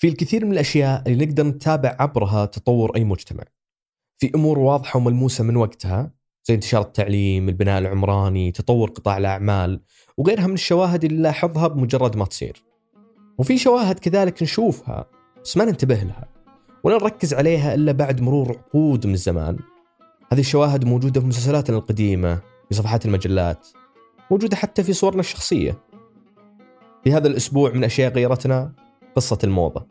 في الكثير من الأشياء اللي نقدر نتابع عبرها تطور أي مجتمع. في أمور واضحة وملموسة من وقتها زي انتشار التعليم، البناء العمراني، تطور قطاع الأعمال وغيرها من الشواهد اللي نلاحظها بمجرد ما تصير. وفي شواهد كذلك نشوفها بس ما ننتبه لها ولا نركز عليها إلا بعد مرور عقود من الزمان. هذه الشواهد موجودة في مسلسلاتنا القديمة، في صفحات المجلات، موجودة حتى في صورنا الشخصية. في هذا الأسبوع من أشياء غيرتنا قصة الموضة.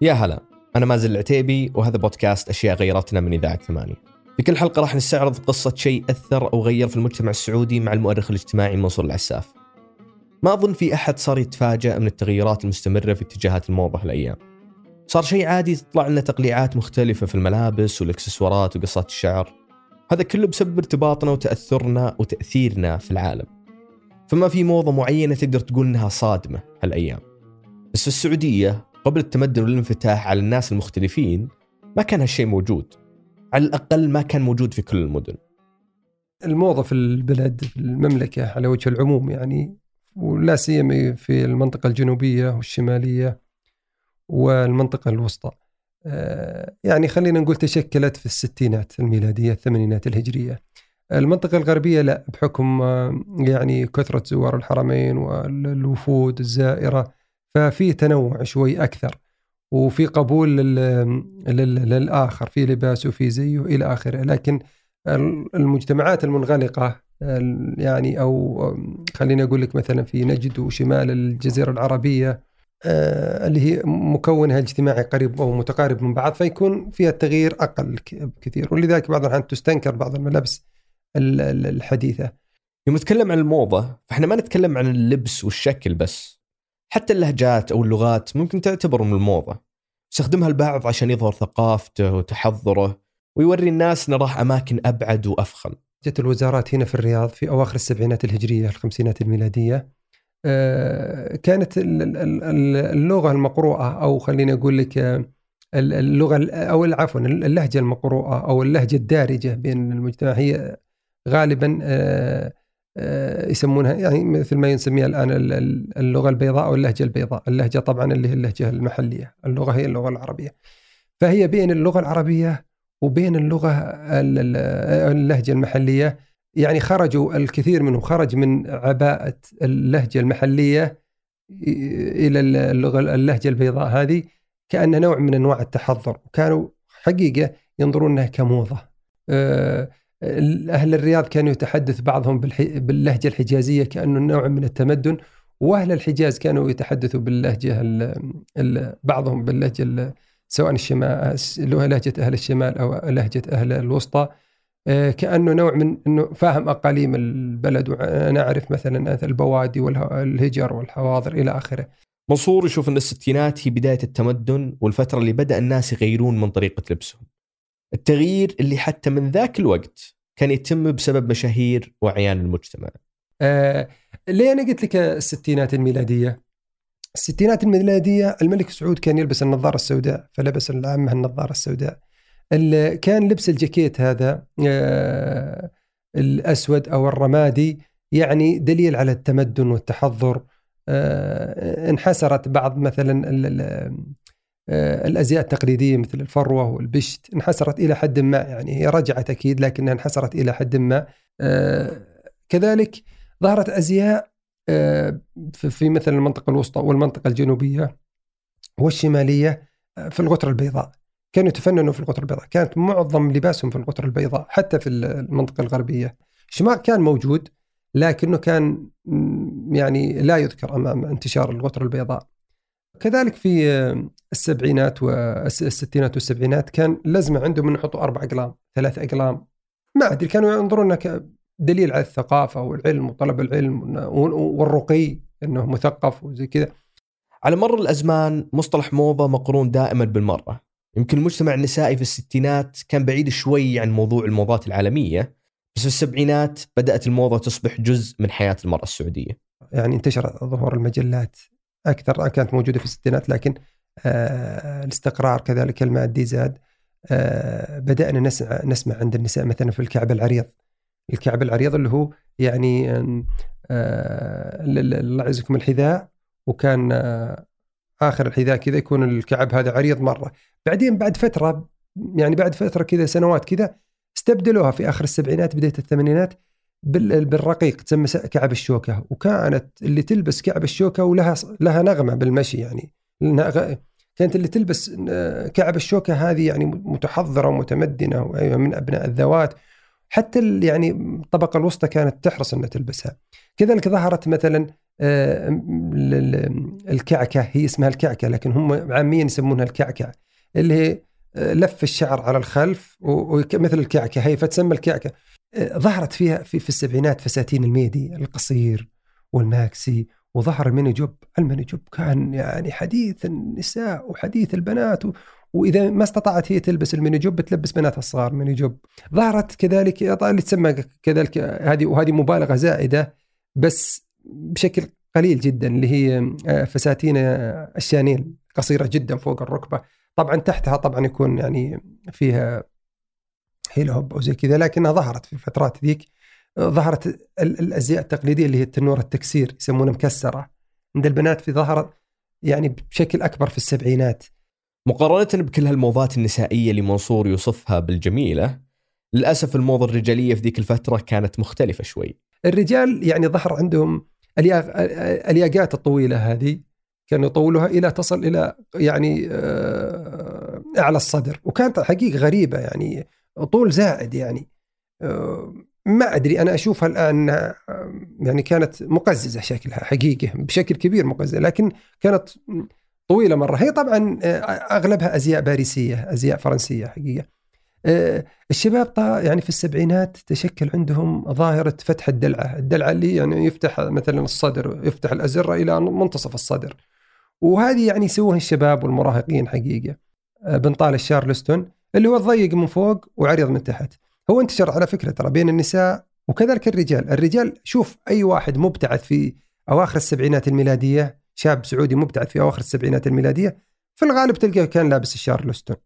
يا هلا أنا مازن العتيبي وهذا بودكاست أشياء غيرتنا من إذاعة ثمانية. في كل حلقة راح نستعرض قصة شيء أثر أو غير في المجتمع السعودي مع المؤرخ الاجتماعي منصور العساف. ما أظن في أحد صار يتفاجأ من التغيرات المستمرة في اتجاهات الموضة هالأيام. صار شيء عادي تطلع لنا تقليعات مختلفة في الملابس والإكسسوارات وقصات الشعر. هذا كله بسبب ارتباطنا وتأثرنا وتأثيرنا في العالم. فما في موضة معينة تقدر تقول إنها صادمة هالأيام. بس في السعودية قبل التمدن والانفتاح على الناس المختلفين ما كان هالشيء موجود. على الأقل ما كان موجود في كل المدن. الموضة في البلد في المملكة على وجه العموم يعني ولا سيما في المنطقة الجنوبية والشمالية والمنطقة الوسطى. يعني خلينا نقول تشكلت في الستينات الميلادية الثمانينات الهجرية. المنطقة الغربية لا بحكم آه، يعني كثرة زوار الحرمين والوفود الزائرة ففي تنوع شوي أكثر وفي قبول للآخر في لباس وفي زي وإلى آخره. لكن المجتمعات المنغلقة يعني أو خليني أقول لك مثلا في نجد وشمال الجزيرة العربية آه، اللي هي مكونها الاجتماعي قريب أو متقارب من بعض فيكون فيها التغيير أقل كثير ولذلك بعض الأحيان تستنكر بعض الملابس الحديثة. يوم نتكلم عن الموضة فإحنا ما نتكلم عن اللبس والشكل بس حتى اللهجات أو اللغات ممكن تعتبر من الموضة يستخدمها البعض عشان يظهر ثقافته وتحضره ويوري الناس انه راح أماكن أبعد وأفخم. جت الوزارات هنا في الرياض في أواخر السبعينات الهجرية الخمسينات الميلادية آه، كانت اللغة المقروءة أو خليني أقول لك اللغة أو عفوا اللهجة المقروءة أو اللهجة الدارجة بين المجتمع. هي غالبا آه، آه، يسمونها يعني مثل ما نسميها الآن اللغة البيضاء أو اللهجة البيضاء، اللهجة طبعا اللي هي اللهجة المحلية، اللغة هي اللغة العربية. فهي بين اللغة العربية وبين اللغة اللهجة المحلية يعني خرجوا الكثير منهم خرج من عباءة اللهجة المحلية إلى اللغة اللهجة البيضاء هذه كأنها نوع من أنواع التحضر، وكانوا حقيقة ينظرون إنها كموضة. أه أهل الرياض كانوا يتحدث بعضهم باللهجة الحجازية كأنه نوع من التمدن وأهل الحجاز كانوا يتحدثوا باللهجة بعضهم باللهجة سواء الشمال لهجة أهل الشمال أو لهجة أهل الوسطى آه، كأنه نوع من أنه فاهم أقاليم البلد وأنا أعرف مثلا البوادي والهجر والحواضر إلى آخره منصور يشوف أن الستينات هي بداية التمدن والفترة اللي بدأ الناس يغيرون من طريقة لبسهم التغيير اللي حتى من ذاك الوقت كان يتم بسبب مشاهير واعيان المجتمع. آه ليه أنا قلت لك الستينات الميلادية؟ الستينات الميلادية الملك سعود كان يلبس النظارة السوداء فلبس العامة النظارة السوداء. كان لبس الجاكيت هذا آه الأسود أو الرمادي يعني دليل على التمدن والتحضر. آه انحسرت بعض مثلا آه، الأزياء التقليدية مثل الفروة والبشت انحسرت إلى حد ما يعني هي رجعت أكيد لكنها انحسرت إلى حد ما. كذلك ظهرت أزياء في مثل المنطقة الوسطى والمنطقة الجنوبية والشمالية في الغتره البيضاء. كانوا يتفننوا في الغتره البيضاء. كانت معظم لباسهم في الغتره البيضاء حتى في المنطقة الغربية. الشمال كان موجود لكنه كان يعني لا يذكر أمام انتشار الغتره البيضاء. كذلك في السبعينات والستينات والسبعينات كان لازمه عندهم انه يحطوا أربع أقلام ثلاث أقلام. ما أدري كانوا ينظرون دليل على الثقافة والعلم وطلب العلم والرقي إنه مثقف وزي كذا. على مر الأزمان مصطلح موضة مقرون دائما بالمرة يمكن المجتمع النسائي في الستينات كان بعيد شوي عن موضوع الموضات العالمية بس في السبعينات بدأت الموضة تصبح جزء من حياة المرأة السعودية. يعني انتشر ظهور المجلات أكثر كانت موجودة في الستينات لكن آه الاستقرار كذلك المادي زاد. آه بدأنا نسمع عند النساء مثلا في الكعب العريض. الكعب العريض اللي هو يعني آه الله يعزكم الحذاء وكان آخر الحذاء كذا يكون الكعب هذا عريض مرة. بعدين بعد فترة يعني بعد فترة كذا سنوات كذا استبدلوها في آخر السبعينات بداية الثمانينات بالرقيق تسمى كعب الشوكة. وكانت اللي تلبس كعب الشوكة ولها لها نغمة بالمشي يعني. كانت اللي تلبس آه، كعب الشوكة هذه يعني متحضرة ومتمدنة من أبناء الذوات. حتى يعني الطبقه الوسطى كانت تحرص إنها تلبسها كذلك ظهرت مثلا آه، الكعكة هي اسمها الكعكة لكن هم عاميا يسمونها الكعكة اللي هي آه، لف الشعر على الخلف ومثل الكعكة هي فتسمى الكعكة ظهرت فيها في, في السبعينات فساتين الميدي القصير وال maxi وظهر ال mini-jupe ال mini-jupe كان يعني حديث النساء وحديث البنات. وإذا ما استطاعت هي تلبس ال mini-jupe بتلبس بناتها الصغار mini-jupe. ظهرت كذلك اللي تسمى كذلك هذه وهذه مبالغة زائدة بس بشكل قليل جدا اللي هي آه، فساتين آه، الشانيل قصيرة جدا فوق الركبة. طبعا تحتها طبعا يكون يعني فيها هيلاهوب أو زي كذا لكنها ظهرت في الفترات ذيك. ظهرت الأزياء التقليدية اللي هي التنور التكسير يسمونها مكسرة. عند البنات في ظهرت يعني بشكل أكبر في السبعينات. مقارنة بكل هالموضات النسائية اللي منصور يوصفها بالجميلة للأسف الموضة الرجالية في ذيك الفترة كانت مختلفة شوي. الرجال يعني ظهر عندهم الياقات الطويلة هذه كانوا يطولها إلى تصل إلى يعني آه، أعلى الصدر وكانت حقيقة غريبة يعني طول زائد يعني. آه، ما أدري أنا أشوفها الآن يعني كانت مقززة شكلها حقيقة بشكل كبير مقززة لكن كانت طويلة مرة هي طبعا آه، أغلبها أزياء باريسية أزياء فرنسية حقيقة آه، الشباب يعني في السبعينات تشكل عندهم ظاهرة فتح الدلعة، الدلعة اللي يعني يفتح مثلا الصدر يفتح الأزرة إلى منتصف الصدر. وهذه يعني يسووها الشباب والمراهقين حقيقة. آه، بنطال الشارلستون اللي هو الضيق من فوق وعريض من تحت. هو انتشر على فكرة ترى بين النساء وكذلك الرجال، الرجال شوف أي واحد مبتعث في أواخر السبعينات الميلادية شاب سعودي مبتعث في أواخر السبعينات الميلادية في الغالب تلقاه كان لابس الشارلستون.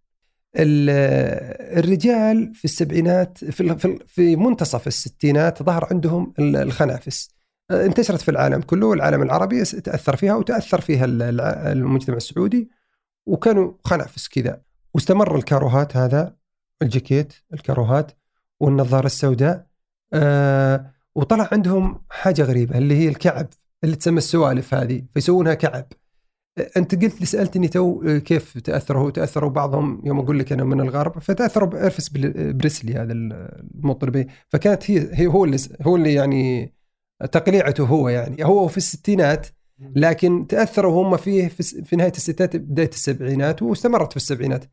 الرجال في السبعينات في في منتصف الستينات ظهر عندهم الخنافس. انتشرت في العالم كله والعالم العربي تأثر فيها وتأثر فيها المجتمع السعودي وكانوا خنافس كذا. واستمر الكاروهات هذا الجاكيت الكاروهات والنظارة السوداء آه وطلع عندهم حاجة غريبة اللي هي الكعب. اللي تسمى السوالف هذه فيسوونها كعب. أنت قلت لي سألتني تو كيف تاثروا تأثروا بعضهم يوم أقول لك أنا من الغرب فتأثروا بأرفس بريسلي هذا المطربي. فكانت هي, هي هو اللي هو اللي يعني تقليعته هو يعني. هو في الستينات لكن تأثروا هم فيه في نهاية الستينات بداية السبعينات واستمرت في السبعينات.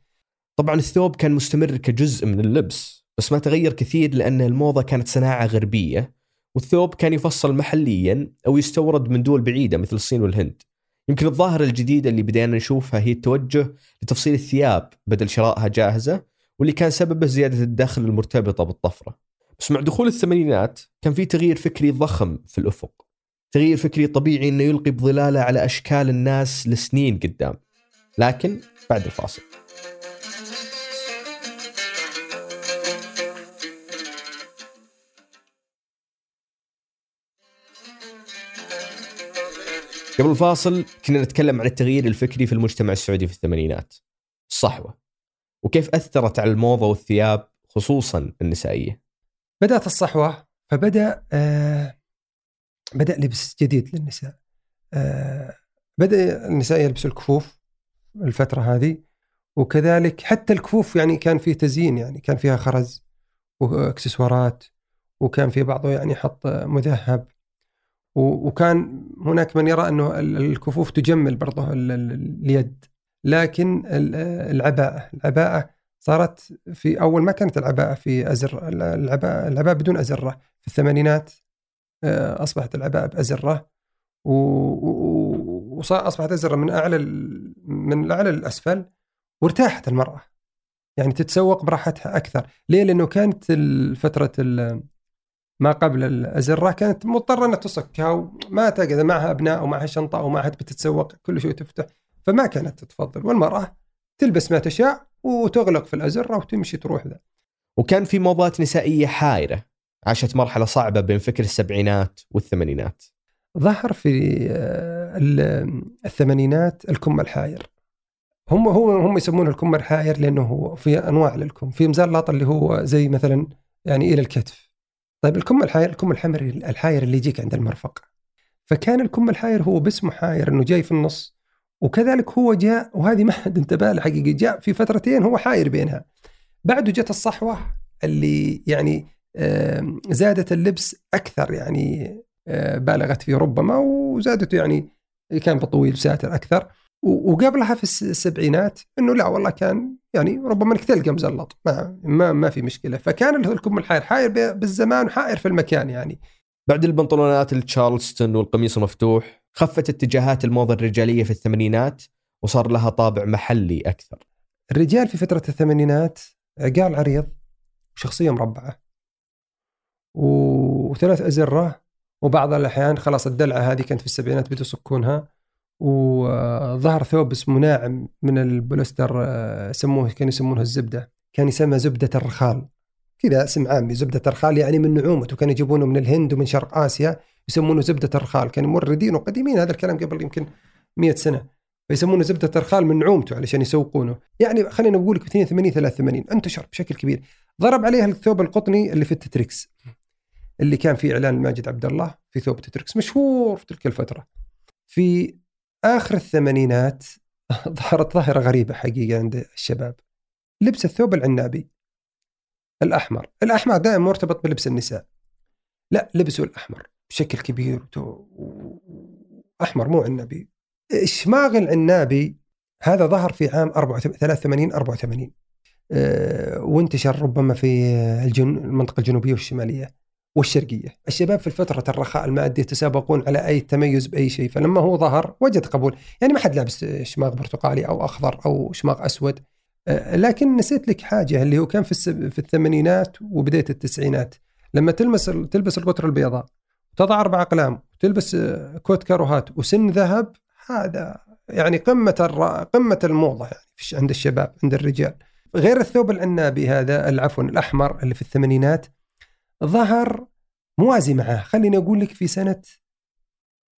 طبعا الثوب كان مستمر كجزء من اللبس بس ما تغير كثير لأن الموضة كانت صناعة غربية. والثوب كان يفصل محليا أو يستورد من دول بعيدة مثل الصين والهند. يمكن الظاهرة الجديدة اللي بدينا نشوفها هي التوجه لتفصيل الثياب بدل شرائها جاهزة واللي كان سببه زيادة الدخل المرتبطة بالطفرة. بس مع دخول الثمانينات كان في تغيير فكري ضخم في الأفق. تغيير فكري طبيعي إنه يلقي بظلالة على أشكال الناس لسنين قدام. لكن بعد الفاصل. قبل الفاصل كنا نتكلم عن التغيير الفكري في المجتمع السعودي في الثمانينات. الصحوة وكيف أثرت على الموضة والثياب خصوصا النسائية. بدأت الصحوة فبدأ آه بدأ لبس جديد للنساء. آه بدأ النساء يلبسوا الكفوف الفترة هذه وكذلك حتى الكفوف يعني كان فيه تزيين يعني كان فيها خرز وأكسسوارات وكان في بعضه يعني حط مذهب. وكان هناك من يرى أنه الكفوف تجمل برضه اليد. لكن العباءة. العباءة صارت في أول ما كانت العباءة في ازر العباءة العباءه بدون أزرة في الثمانينات آه، أصبحت العباءة بأزرة. واصبحت أزرة من أعلى من الاعلى للاسفل وارتاحت المرأة. يعني تتسوق براحتها أكثر. ليه؟ لأنه كانت فترة ما قبل الأزرة كانت مضطرة أنها تصكها وما تقعد معها أبناء أو معها شنطة أو معها بتتسوق كل شيء تفتح فما كانت تتفضل. والمرأة تلبس ما تشاء وتغلق في الأزرة وتمشي تروح ذا. وكان في موضات نسائية حائرة عاشت مرحلة صعبة بين فكر السبعينات والثمانينات. ظهر في آه، ال- الثمانينات الكم الحاير. هم هو هم يسمونه الكم الحاير لأنه هو في أنواع للكم. في مزلط اللي هو زي مثلا يعني إلى الكتف. طيب الكم الحاير الكم الحمر الحاير اللي يجيك عند المرفق. فكان الكم الحاير هو باسمه حاير إنه جاي في النص وكذلك هو جاء وهذه ما حد انتبه له حقيقي جاء في فترتين هو حاير بينها. بعده جت الصحوة اللي يعني زادت اللبس أكثر يعني آه، بالغت فيه ربما وزادته يعني كان بطويل ساتر أكثر. وقبلها في الس- السبعينات إنه لا والله كان يعني ربما إنك تلقى مزلط ما ما, ما في مشكلة. فكان الكم الحاير حاير ب- بالزمان وحاير في المكان يعني. بعد البنطلونات التشارلستون والقميص المفتوح خفت اتجاهات الموضة الرجالية في الثمانينات وصار لها طابع محلي أكثر. الرجال في فترة الثمانينات عقال عريض وشخصية مربعة. وثلاث أزرة وبعض الأحيان خلاص الدلعة هذه كانت في السبعينات بدوا يصكونها وظهر ثوب اسمه ناعم من البوليستر آه، يسموه كانوا يسمونه الزبدة. كان يسمى زبدة الرخال. كذا اسم عامي زبده الرخال يعني من نعومته. كانوا يجيبونه من الهند ومن شرق آسيا يسمونه زبدة الرخال. كانوا موردين وقديمين هذا الكلام قبل يمكن 100 سنة. فيسمونه زبدة الرخال من نعومته علشان يسوقونه. يعني خلينا نقول لك 82 83 انتشر بشكل كبير. ضرب عليها الثوب القطني اللي في التتريكس اللي كان في إعلان الماجد عبد الله في ثوب تتريكس مشهور في تلك الفترة. في آخر الثمانينات ظهرت ظاهرة غريبة حقيقة عند الشباب. لبس الثوب العنابي. الأحمر. الأحمر دائما مرتبط بلبس النساء. لا لبسوا الأحمر بشكل كبير احمر مو عنابي. اشماغ العنابي هذا ظهر في عام 84 83 84 آه، وانتشر ربما في الجن... المنطقة الجنوبية والشمالية. والشرقيه. الشباب في الفترة الرخاء المادي يتسابقون على أي تميز بأي شيء، فلما هو ظهر وجد قبول، يعني ما حد لابس شماغ برتقالي أو أخضر أو شماغ أسود. آه، لكن نسيت لك حاجة اللي هو كان في. في الثمانينات وبداية التسعينات لما تلمس تلبس القطر البيضاء وتضع أربع أقلام وتلبس آه، كوت كاروهات وسن ذهب هذا يعني قمة. قمة الموضة يعني عند الشباب عند الرجال. غير الثوب العنابي هذا عفوا الأحمر اللي في الثمانينات ظهر موازي معاه خليني أقول لك في سنة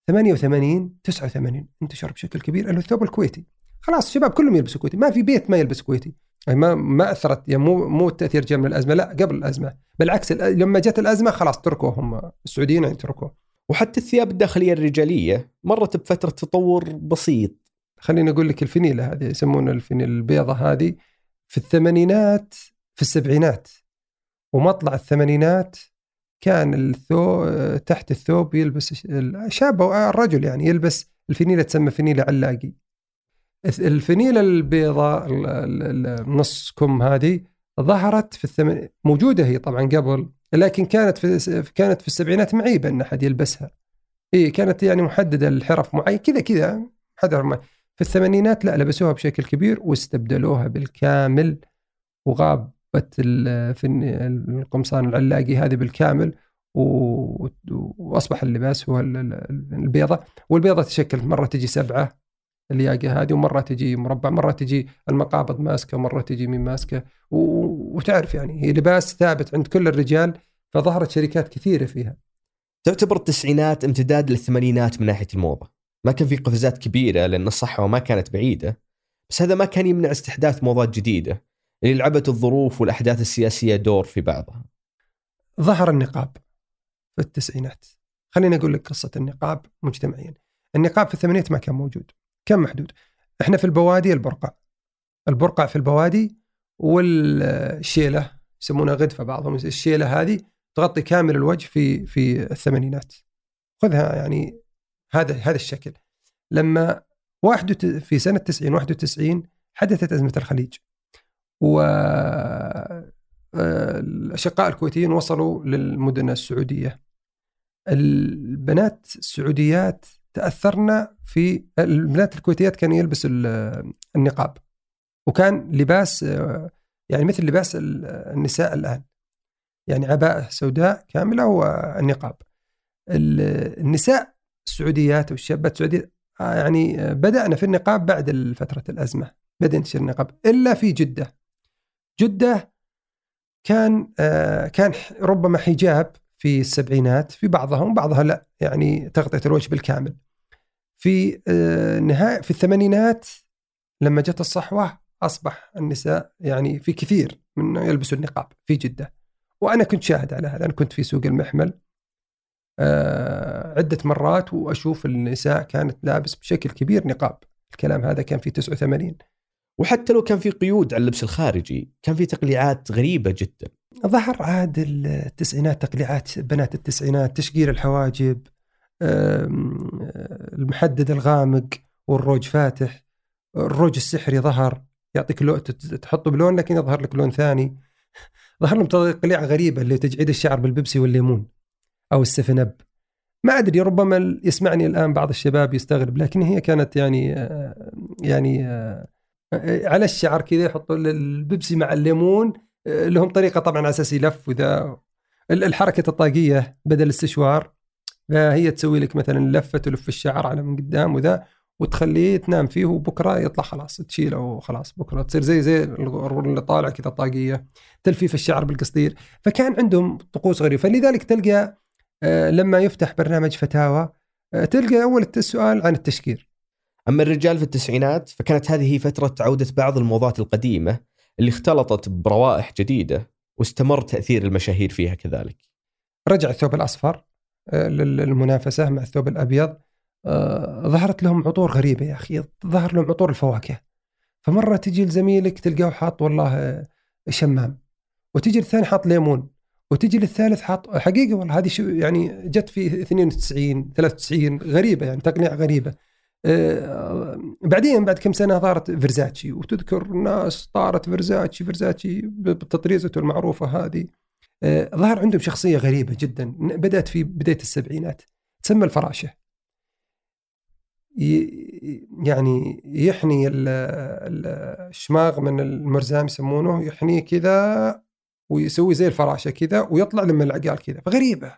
88 89 انتشر بشكل كبير اللي هو الثوب الكويتي. خلاص الشباب كلهم يلبسوا كويتي. ما في بيت ما يلبس كويتي. يعني ما ما أثرت يعني مو مو التأثير جاء من الأزمة لا قبل الأزمة. بالعكس ال- لما جت الأزمة خلاص تركوهم السعوديين يعني تركوه. وحتى الثياب الداخلية الرجالية مرت بفترة تطور بسيط. خليني أقول لك الفنيلة هذه يسمونها الفنيلة البيضة هذه في الثمانينات في السبعينات. ومطلع الثمانينات كان الثوب تحت الثوب يلبس الشاب أو الرجل يعني يلبس الفنيلة تسمى فنيلة علاقي. الفنيلة البيضاء ال- ال- ال- نص كم هذه ظهرت في الثمن موجودة هي طبعا قبل لكن كانت في كانت في السبعينات معيبة إن أحد يلبسها. إي كانت يعني محددة لحرف معين كذا كذا حذر في الثمانينات لا لبسوها بشكل كبير واستبدلوها بالكامل وغابت الفن القمصان العلاقي هذه بالكامل. وأصبح اللباس هو ال- ال- البيضة والبيضة تشكل مرة تجي سبعة الياقه هذه ومرة تجي مربع مرة تجي المقابض ماسكة مره تجي من ماسكة. وتعرف يعني هي لباس ثابت عند كل الرجال فظهرت شركات كثيرة فيها تعتبر التسعينات امتداد للثمانينات من ناحية الموضة ما كان في قفزات كبيرة لأن الصحوه ما كانت بعيدة بس هذا ما كان يمنع استحداث موضات جديدة اللي لعبت الظروف والأحداث السياسية دور في بعضها. ظهر النقاب في التسعينات. خليني أقول لك قصة النقاب مجتمعيا. النقاب في الثمانينات ما كان موجود كان محدود. إحنا في البوادي البرقع. البرقع في البوادي والشيلة يسمونها غدفة بعضهم الشيلة هذه تغطي كامل الوجه في في الثمانينات. خذها يعني هذا هذا الشكل. لما واحد في سنة 90 91 حدثت أزمة الخليج. و آه، الأشقاء الكويتيين وصلوا للمدن السعودية. البنات السعوديات تاثرنا في البنات الكويتيات كانوا يلبسوا ال- النقاب وكان لباس آه، يعني مثل لباس ال- النساء الآن. يعني عباءة سوداء كاملة والنقاب. ال- النساء السعوديات والشابات السعوديات آه، يعني بدانا في النقاب بعد فترة الأزمة. بدا ينتشر النقاب إلا في جدة. جدة كان آه كان ربما حجاب في السبعينات في بعضهم بعضها لا يعني تغطية الوجه بالكامل. في آه نهاية في الثمانينات لما جت الصحوة أصبح النساء يعني في كثير من يلبسوا النقاب في جدة. وأنا كنت شاهد على هذا أنا كنت في سوق المحمل آه عدة مرات وأشوف النساء كانت لابس بشكل كبير نقاب. الكلام هذا كان في 89 وحتى لو كان في قيود على اللبس الخارجي كان في تقليعات غريبة جدا. ظهر عاد التسعينات تقليعات بنات التسعينات تشقير الحواجب المحدد الغامق والروج فاتح. الروج السحري ظهر يعطيك لون تحطه بلون لكن يظهر لك لون ثاني. ظهر لهم تقليعه غريبة اللي تجعيد الشعر بالبيبسي والليمون أو ال Seven Up ما أدري ربما يسمعني الآن بعض الشباب يستغرب لكن هي كانت يعني آه، يعني آه، على الشعر كذا يحطوا البيبسي مع الليمون آه، لهم طريقة طبعا على أساس يلف وذا. الحركة الطاقية بدل الاستشوار فهي تسوي لك مثلا لفة تلف الشعر على من قدام وذا وتخليه تنام فيه وبكرة يطلع خلاص تشيله وخلاص بكرة تصير زي زي اللي طالع كذا طاقيه تلفيف الشعر بالقصدير. فكان عندهم طقوس غريبة. فلذلك تلقى آه، لما يفتح برنامج فتاوى آه، تلقى أول السؤال عن التشكير أما الرجال في التسعينات فكانت هذه هي فترة عوده بعض الموضات القديمة اللي اختلطت بروائح جديدة واستمر تأثير المشاهير فيها كذلك. رجع الثوب الأصفر آه، للمنافسة مع الثوب الأبيض ظهرت لهم عطور غريبة يا أخي ظهر لهم عطور الفواكه فمرة تجي لزميلك تلقاه حاط والله شمام وتجي الثاني حاط ليمون وتجي للثالث حاط حقيقة والله هذه شو يعني جت في 92 93 غريبة يعني تقنيع غريبة آه بعدين بعد كم سنة ظهرت فيرزاتشي وتذكر ناس طارت فيرزاتشي فيرزاتشي بتطريزته المعروفة هذه. آه ظهر عندهم شخصية غريبة جدا بدأت في بداية السبعينات تسمى الفراشة. يعني يحني الشماغ من المرزام يسمونه يحنيه كذا ويسوي زي الفراشة كذا ويطلع لما العقال كذا. فغريبة.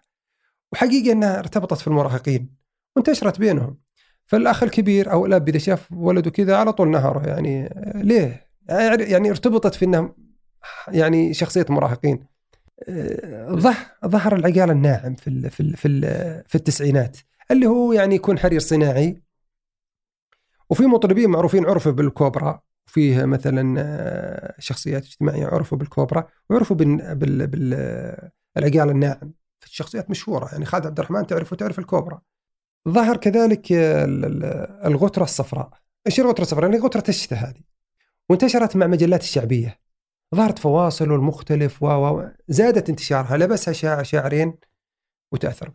وحقيقة إنها ارتبطت في المراهقين وانتشرت بينهم. فالأخ الكبير أو الأب إذا شاف ولده كذا على طول نهره يعني ليه؟ يعني ارتبطت في إنها يعني شخصية مراهقين. ظهر العقال الناعم في ال في ال في, ال في التسعينات اللي هو يعني يكون حرير صناعي. وفي مطربين معروفين عرفوا بالكوبرا فيه مثلا آه، شخصيات اجتماعية عرفوا بالكوبرا وعرفوا بالعقال الناعم. في الشخصيات مشهورة يعني خالد عبد الرحمن تعرف وتعرف الكوبرا. ظهر كذلك الغترة الصفراء. إيش الغترة الصفراء؟ يعني غترة الشتاء هذه. وانتشرت مع مجلات الشعبية. ظهرت فواصل والمختلف و زادت انتشارها. لبسها شاعر شاعرين وتأثروا.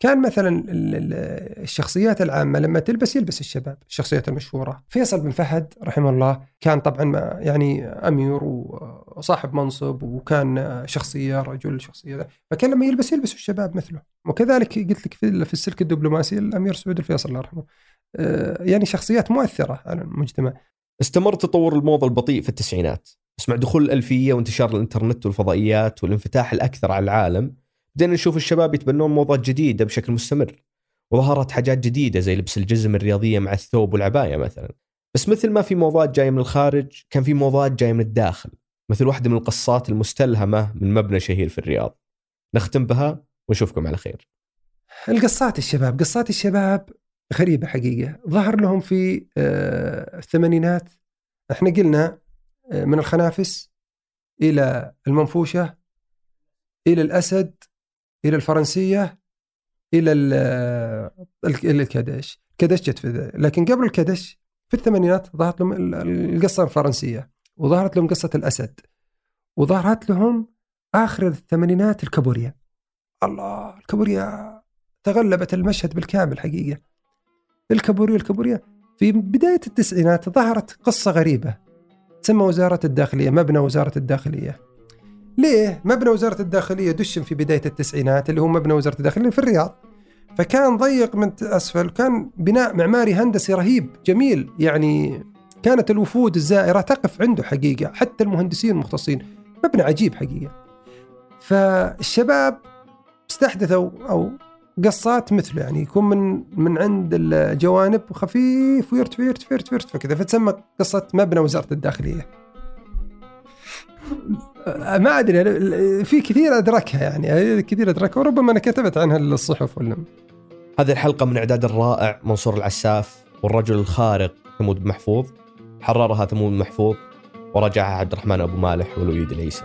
كان مثلا الشخصيات العامة لما تلبس يلبس الشباب الشخصيات المشهورة. فيصل بن فهد رحمه الله كان طبعا يعني أمير وصاحب منصب وكان شخصية رجل شخصية. فكان لما يلبس يلبس الشباب مثله. وكذلك قلت لك في السلك الدبلوماسي الأمير سعود الفيصل الله يرحمه. آه، يعني شخصيات مؤثرة على المجتمع. استمر تطور الموضة البطيء في التسعينات. بس مع دخول الألفية وانتشار الإنترنت والفضائيات والانفتاح الأكثر على العالم. بدينا نشوف الشباب يتبنون موضات جديدة بشكل مستمر. وظهرت حاجات جديدة زي لبس الجزم الرياضية مع الثوب والعباية مثلا. بس مثل ما في موضات جاية من الخارج كان في موضات جاية من الداخل. مثل واحدة من القصات المستلهمة من مبنى شهير في الرياض. نختم بها ونشوفكم على خير. القصات الشباب قصات الشباب غريبة حقيقة. ظهر لهم في آه، الثمانينات. إحنا قلنا آه، من الخنافس إلى المنفوشة إلى الأسد إلى الفرنسية إلى الكدش الكدش جت في لكن قبل الكدش في الثمانينات ظهرت لهم القصة الفرنسية وظهرت لهم قصة الأسد وظهرت لهم آخر الثمانينات الكابوريا. الله الكابوريا تغلبت المشهد بالكامل حقيقة. الكابوريا الكابوريا في بداية التسعينات ظهرت قصة غريبة تسمى وزارة الداخلية مبنى وزارة الداخلية. ليه؟ مبنى وزارة الداخلية دشن في بداية التسعينات اللي هو مبنى وزارة الداخلية في الرياض. فكان ضيق من أسفل كان بناء معماري هندسي رهيب جميل. يعني كانت الوفود الزائرة تقف عنده حقيقة حتى المهندسين المختصين. مبنى عجيب حقيقة. فالشباب استحدثوا أو قصات مثله يعني يكون من من عند الجوانب خفيف ويرتفع يرتفع يرتفع, يرتفع كذا فتسمى قصة مبنى وزارة الداخلية. ما أدري في كثير أدركها يعني كثير أدركها وربما أنا كتبت عنها الصحف ولا هذه الحلقة من إعداد الرائع منصور العساف والرجل الخارق ثمود محفوظ حررها ثمود محفوظ ورجعها عبد الرحمن أبو مالح والوليد العيسى.